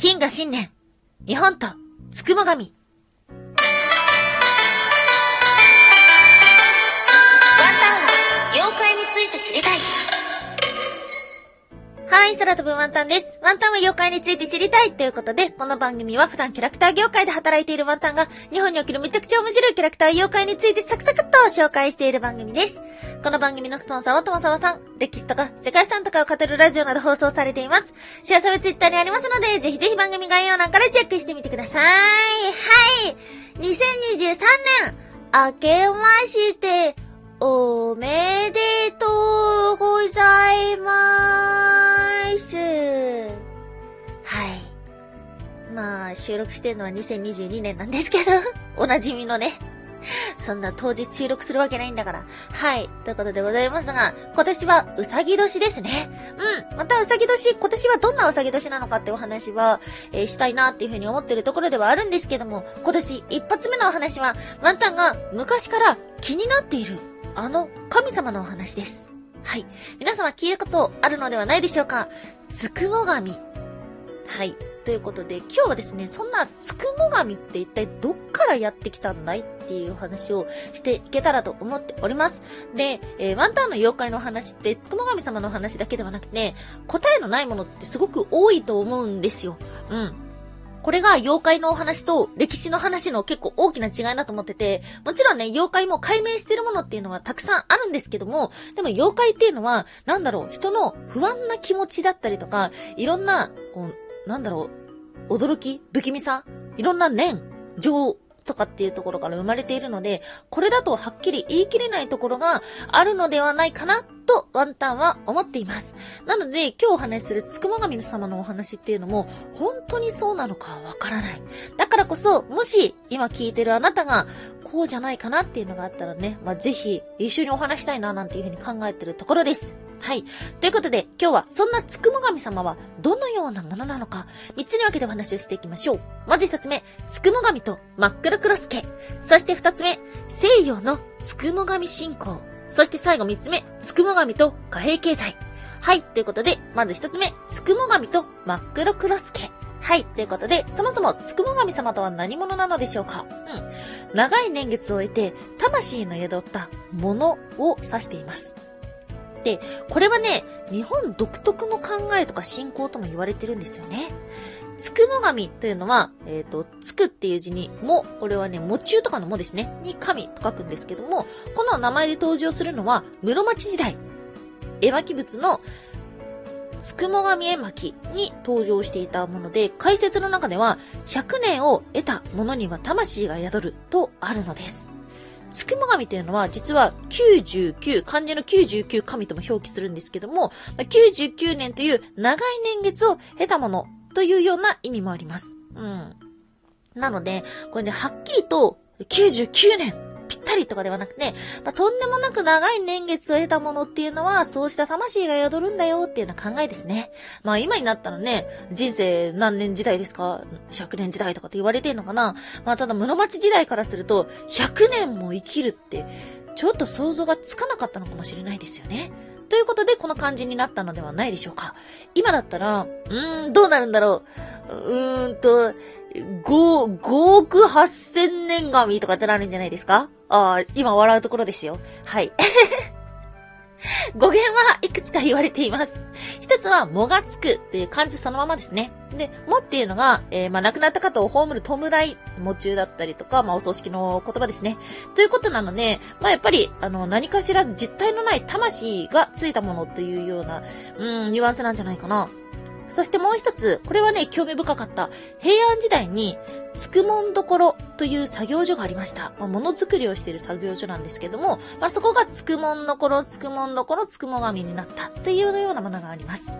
金が新年、日本と、つくも神。ワンタンは妖怪について知りたい。はい、空飛ぶワンタンです。ワンタンは妖怪について知りたいということで、この番組は普段キャラクター業界で働いているワンタンが、日本におけるめちゃくちゃ面白いキャラクター妖怪についてサクサクっと紹介している番組です。この番組のスポンサーはともさわさん、歴史とか世界遺産とかを語るラジオなど放送されています。シェアサブツイッターにありますので、ぜひぜひ番組概要欄からチェックしてみてください。はい。2023年、明けまして、おめでとうございます。収録してるのは2022年なんですけど、おなじみのね。そんな当日収録するわけないんだから。はい。ということでございますが、今年はうさぎ年ですね。うん。またうさぎ年、今年はどんなうさぎ年なのかってお話は、えーしたいなっていうふうに思ってるところではあるんですけども、今年一発目のお話は、ワンタンが昔から気になっている、あの神様のお話です。はい。皆様聞いたことあるのではないでしょうかつくも神。はい。ということで、今日はですね、そんなつくも神って一体どっからやってきたんだいっていう話をしていけたらと思っております。で、えーワンタンの妖怪の話って、つくも神様の話だけではなくて、答えのないものってすごく多いと思うんですよ。うん。これが妖怪のお話と歴史の話の結構大きな違いだと思ってて、もちろんね、妖怪も解明してるものっていうのはたくさんあるんですけども、でも妖怪っていうのは、なんだろう、人の不安な気持ちだったりとか、いろんな、こう、なんだろう、驚き？不気味さ？いろんな念？情とかっていうところから生まれているので、これだとはっきり言い切れないところがあるのではないかなとワンタンは思っています。なので、今日お話しするつくも神様のお話っていうのも、本当にそうなのかわからない。だからこそ、もし今聞いてるあなたが、こうじゃないかなっていうのがあったらね、まあ、ぜひ一緒にお話したいななんていうふうに考えてるところです。はい。ということで、今日はそんなつくも神様はどのようなものなのか、三つに分けてお話をしていきましょう。まず一つ目、つくも神と真っ黒クロスケ。そして二つ目、西洋のつくも神信仰。そして最後三つ目、つくも神と貨幣経済。はい。ということで、まず一つ目、つくも神と真っ黒クロスケ。はい。ということで、そもそもつくも神様とは何者なのでしょうかうん。長い年月を経て、魂の宿ったものを指しています。で、これはね、日本独特の考えとか信仰とも言われてるんですよね。つくも神というのは、えっ、と、つくっていう字に、も、これはね、も中とかのもですね、に神と書くんですけども、この名前で登場するのは、室町時代、絵巻物の、つくも神絵巻に登場していたもので、解説の中では、100年を得たものには魂が宿るとあるのです。つくも神というのは、実は99、漢字の99神とも表記するんですけども、99年という長い年月を経たものというような意味もあります。うん。なので、これね、はっきりと99年ぴったりとかではなくて、まあ、とんでもなく長い年月を得たものっていうのは、そうした魂が宿るんだよっていうような考えですね。まあ今になったらね、人生何年時代ですか ?100 年時代とかって言われてんのかな？まあただ室町時代からすると、100年も生きるって、ちょっと想像がつかなかったのかもしれないですよね。ということで、この漢字になったのではないでしょうか。今だったら、うーん、どうなるんだろう？うーんと、5、5億8000年神とかってなるんじゃないですか？ああ、今笑うところですよ。はい。語源はいくつか言われています。一つは、もがつくっていう漢字そのままですね。で、もっていうのが、えーまあ、亡くなった方を葬る弔い、喪中だったりとか、まあ、お葬式の言葉ですね。ということなので、まあ、やっぱり、あの、何かしら実体のない魂がついたものというような、うん、ニュアンスなんじゃないかな。そしてもう一つ、これはね、興味深かった。平安時代に、つくもんどころという作業所がありました。まあ、ものづくりをしている作業所なんですけども、まあ、そこがつくもんどころ、つくもんどころ、つくも神になったというようなものがあります。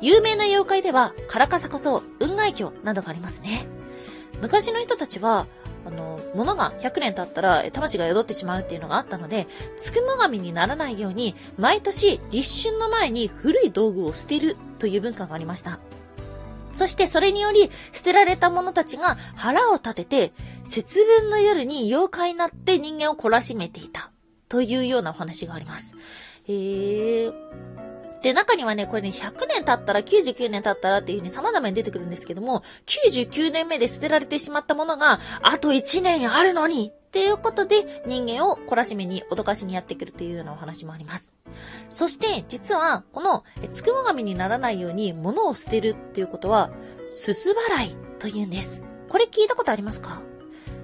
有名な妖怪では、カラカサこそ、雲外鏡などがありますね。昔の人たちは、あの、物が100年経ったら、魂が宿ってしまうっていうのがあったので、つくも神にならないように、毎年立春の前に古い道具を捨てるという文化がありました。そしてそれにより、捨てられた者たちが腹を立てて、節分の夜に妖怪になって人間を懲らしめていた。というようなお話があります。へー。で、中にはね、これね、100年経ったら、99年経ったらっていう風に様々に出てくるんですけども、99年目で捨てられてしまったものが、あと1年あるのにっていうことで、人間を懲らしめに、脅かしにやってくるというようなお話もあります。そして、実は、この、つくも神にならないように物を捨てるっていうことは、すす払いと言うんです。これ聞いたことありますか？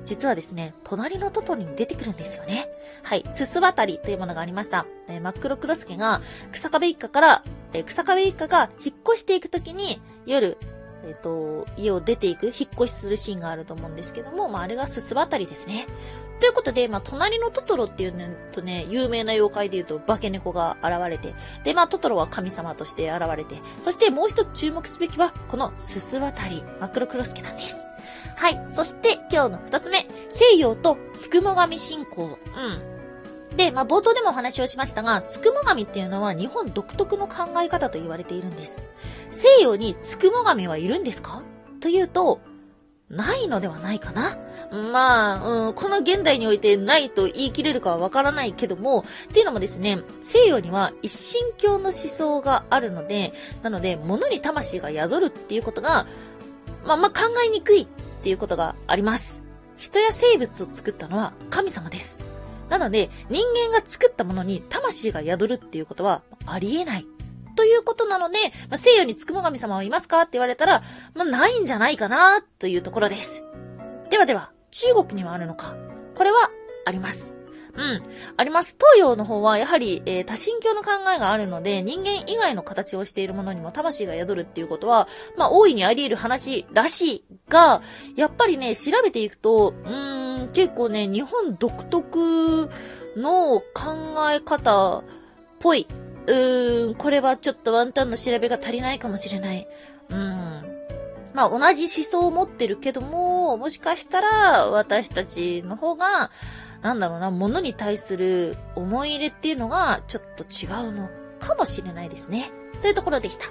実はですね、隣のトトロに出てくるんですよね。はい、すす渡りというものがありました。えー、真っ黒クロスケが草壁一家から、えー、草壁一家が引っ越していくときに、夜、えっ、ー、と、家を出ていく、引っ越しするシーンがあると思うんですけども、まあ、あれがすす渡りですね。ということで、まあ、隣のトトロっていうね、とね、有名な妖怪で言うと、化け猫が現れて、で、まあ、トトロは神様として現れて、そしてもう一つ注目すべきは、このすす渡り、真っ黒クロスケなんです。はい。そして今日の二つ目。西洋とつくも神信仰。うん。で、まあ、冒頭でもお話をしましたが、つくも神っていうのは日本独特の考え方と言われているんです。西洋につくも神はいるんですか？というと、ないのではないかなまあ、うん、この現代においてないと言い切れるかはわからないけども、っていうのもですね、西洋には一神教の思想があるので、なので、物に魂が宿るっていうことが、まあ、まあ考えにくいっていうことがあります。人や生物を作ったのは神様です。なので、人間が作ったものに魂が宿るっていうことはありえない。ということなので、まあ、西洋につくも神様はいますかって言われたら、まあ、ないんじゃないかな、というところです。ではでは、中国にはあるのかこれは、あります。うん。あります。東洋の方は、やはり、えー、多神教の考えがあるので、人間以外の形をしているものにも魂が宿るっていうことは、まあ、大いにあり得る話らしいが、やっぱりね、調べていくと、うーん、結構ね、日本独特の考え方っぽい。うーん、これはちょっとワンタンの調べが足りないかもしれない。うん。まあ、同じ思想を持ってるけども、もしかしたら、私たちの方が、なんだろうな、物に対する思い入れっていうのがちょっと違うのかもしれないですね。というところでした。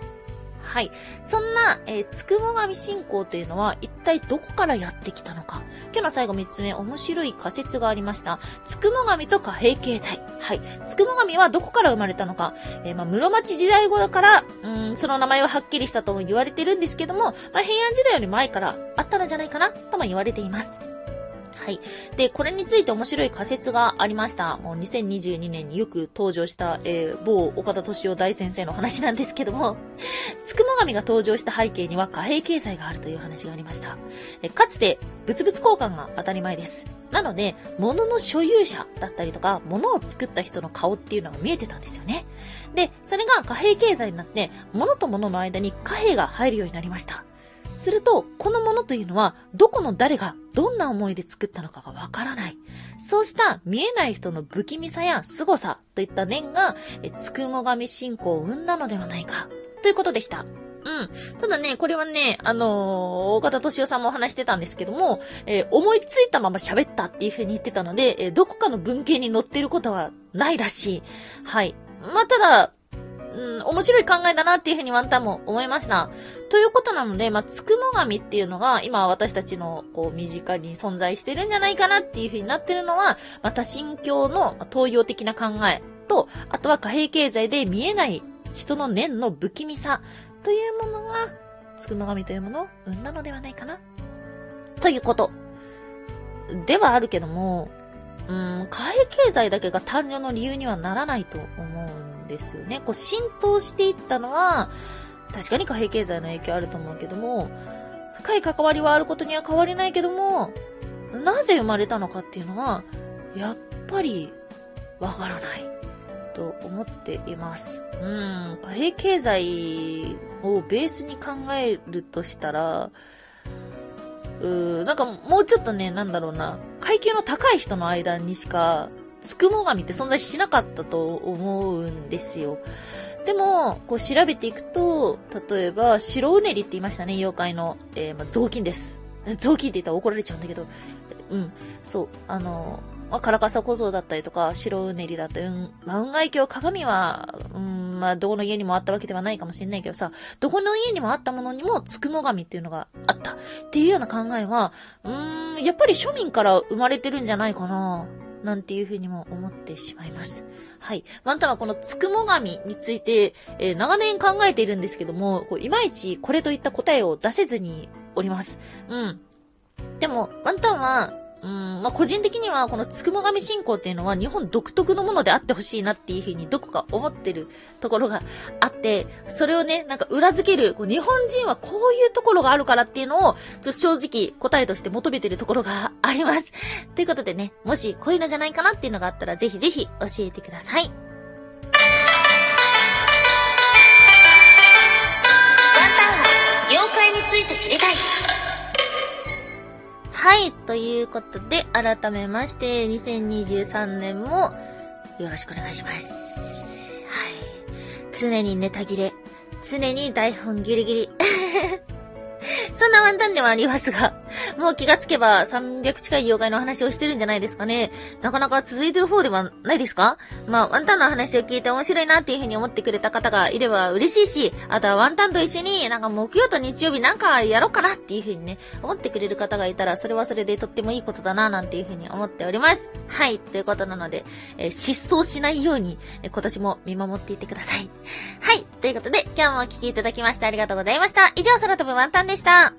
はい。そんな、えー、つくも神信仰というのは一体どこからやってきたのか。今日の最後3つ目、面白い仮説がありました。つくも神と貨幣経済。はい。つくも神はどこから生まれたのか。えー、まあ、室町時代頃から、うん、その名前ははっきりしたとも言われてるんですけども、まあ、平安時代より前からあったのじゃないかな、とも言われています。はい。で、これについて面白い仮説がありました。もう2022年によく登場した、えー、某岡田敏夫大先生の話なんですけども、つくも神が登場した背景には貨幣経済があるという話がありました。えかつて、物々交換が当たり前です。なので、物の所有者だったりとか、物を作った人の顔っていうのが見えてたんですよね。で、それが貨幣経済になって、物と物の間に貨幣が入るようになりました。すると、このものというのは、どこの誰が、どんな思いで作ったのかがわからない。そうした見えない人の不気味さや凄さといった念が、えつくも神信仰を生んだのではないか、ということでした。うん。ただね、これはね、あのー、大方敏夫さんもお話してたんですけども、えー、思いついたまま喋ったっていう風に言ってたので、えー、どこかの文献に載ってることはないらしい。はい。まあ、ただ、うん、面白い考えだなっていうふうにワンタンも思いました。ということなので、まあ、つくも神っていうのが、今私たちの、こう、身近に存在してるんじゃないかなっていうふうになってるのは、また神教の東洋的な考えと、あとは貨幣経済で見えない人の念の不気味さというものが、つくも神というものを生んだのではないかな。ということ。ではあるけども、うん、貨幣経済だけが誕生の理由にはならないと思うですよね。こう浸透していったのは、確かに貨幣経済の影響あると思うけども、深い関わりはあることには変わりないけども、なぜ生まれたのかっていうのは、やっぱり、わからない。と思っています。うん、貨幣経済をベースに考えるとしたら、うーなんかもうちょっとね、なんだろうな、階級の高い人の間にしかつくも神って存在しなかったと思うんですよ。でも、こう調べていくと、例えば、白うねりって言いましたね、妖怪の、えー、まあ、雑巾です。雑巾って言ったら怒られちゃうんだけど、うん、そう、あの、まあ、カラカサ小僧だったりとか、白うねりだったり、うん、まあ、運外鏡鏡は、うん、まあ、どこの家にもあったわけではないかもしれないけどさ、どこの家にもあったものにも、つくも神っていうのがあった。っていうような考えは、うーん、やっぱり庶民から生まれてるんじゃないかな。なんていうふうにも思ってしまいます。はい。ワンタンはこのつくも神について、えー長年考えているんですけども、こういまいちこれといった答えを出せずにおります。うん。でも、ワンタンは、うん、まあ、個人的には、このつくも神信仰っていうのは日本独特のものであってほしいなっていうふうにどこか思ってるところがあって、それをね、なんか裏付ける、こう日本人はこういうところがあるからっていうのを、ちょっと正直答えとして求めてるところがあります。ということでね、もしこういうのじゃないかなっていうのがあったら、ぜひぜひ教えてください。ワンタンは妖怪について知りたい。はい。ということで、改めまして、2023年もよろしくお願いします。はい。常にネタ切れ。常に台本ギリギリ。そんなワンタンではありますが、もう気がつけば300近い妖怪の話をしてるんじゃないですかね。なかなか続いてる方ではないですか？まあ、ワンタンの話を聞いて面白いなっていう風に思ってくれた方がいれば嬉しいし、あとはワンタンと一緒になんか木曜と日曜日なんかやろうかなっていう風にね、思ってくれる方がいたら、それはそれでとってもいいことだななんていう風に思っております。はい、ということなので、えー失踪しないように、えー今年も見守っていてください。はい、ということで、今日もお聞きいただきましてありがとうございました。以上、空飛ぶワンタンでした。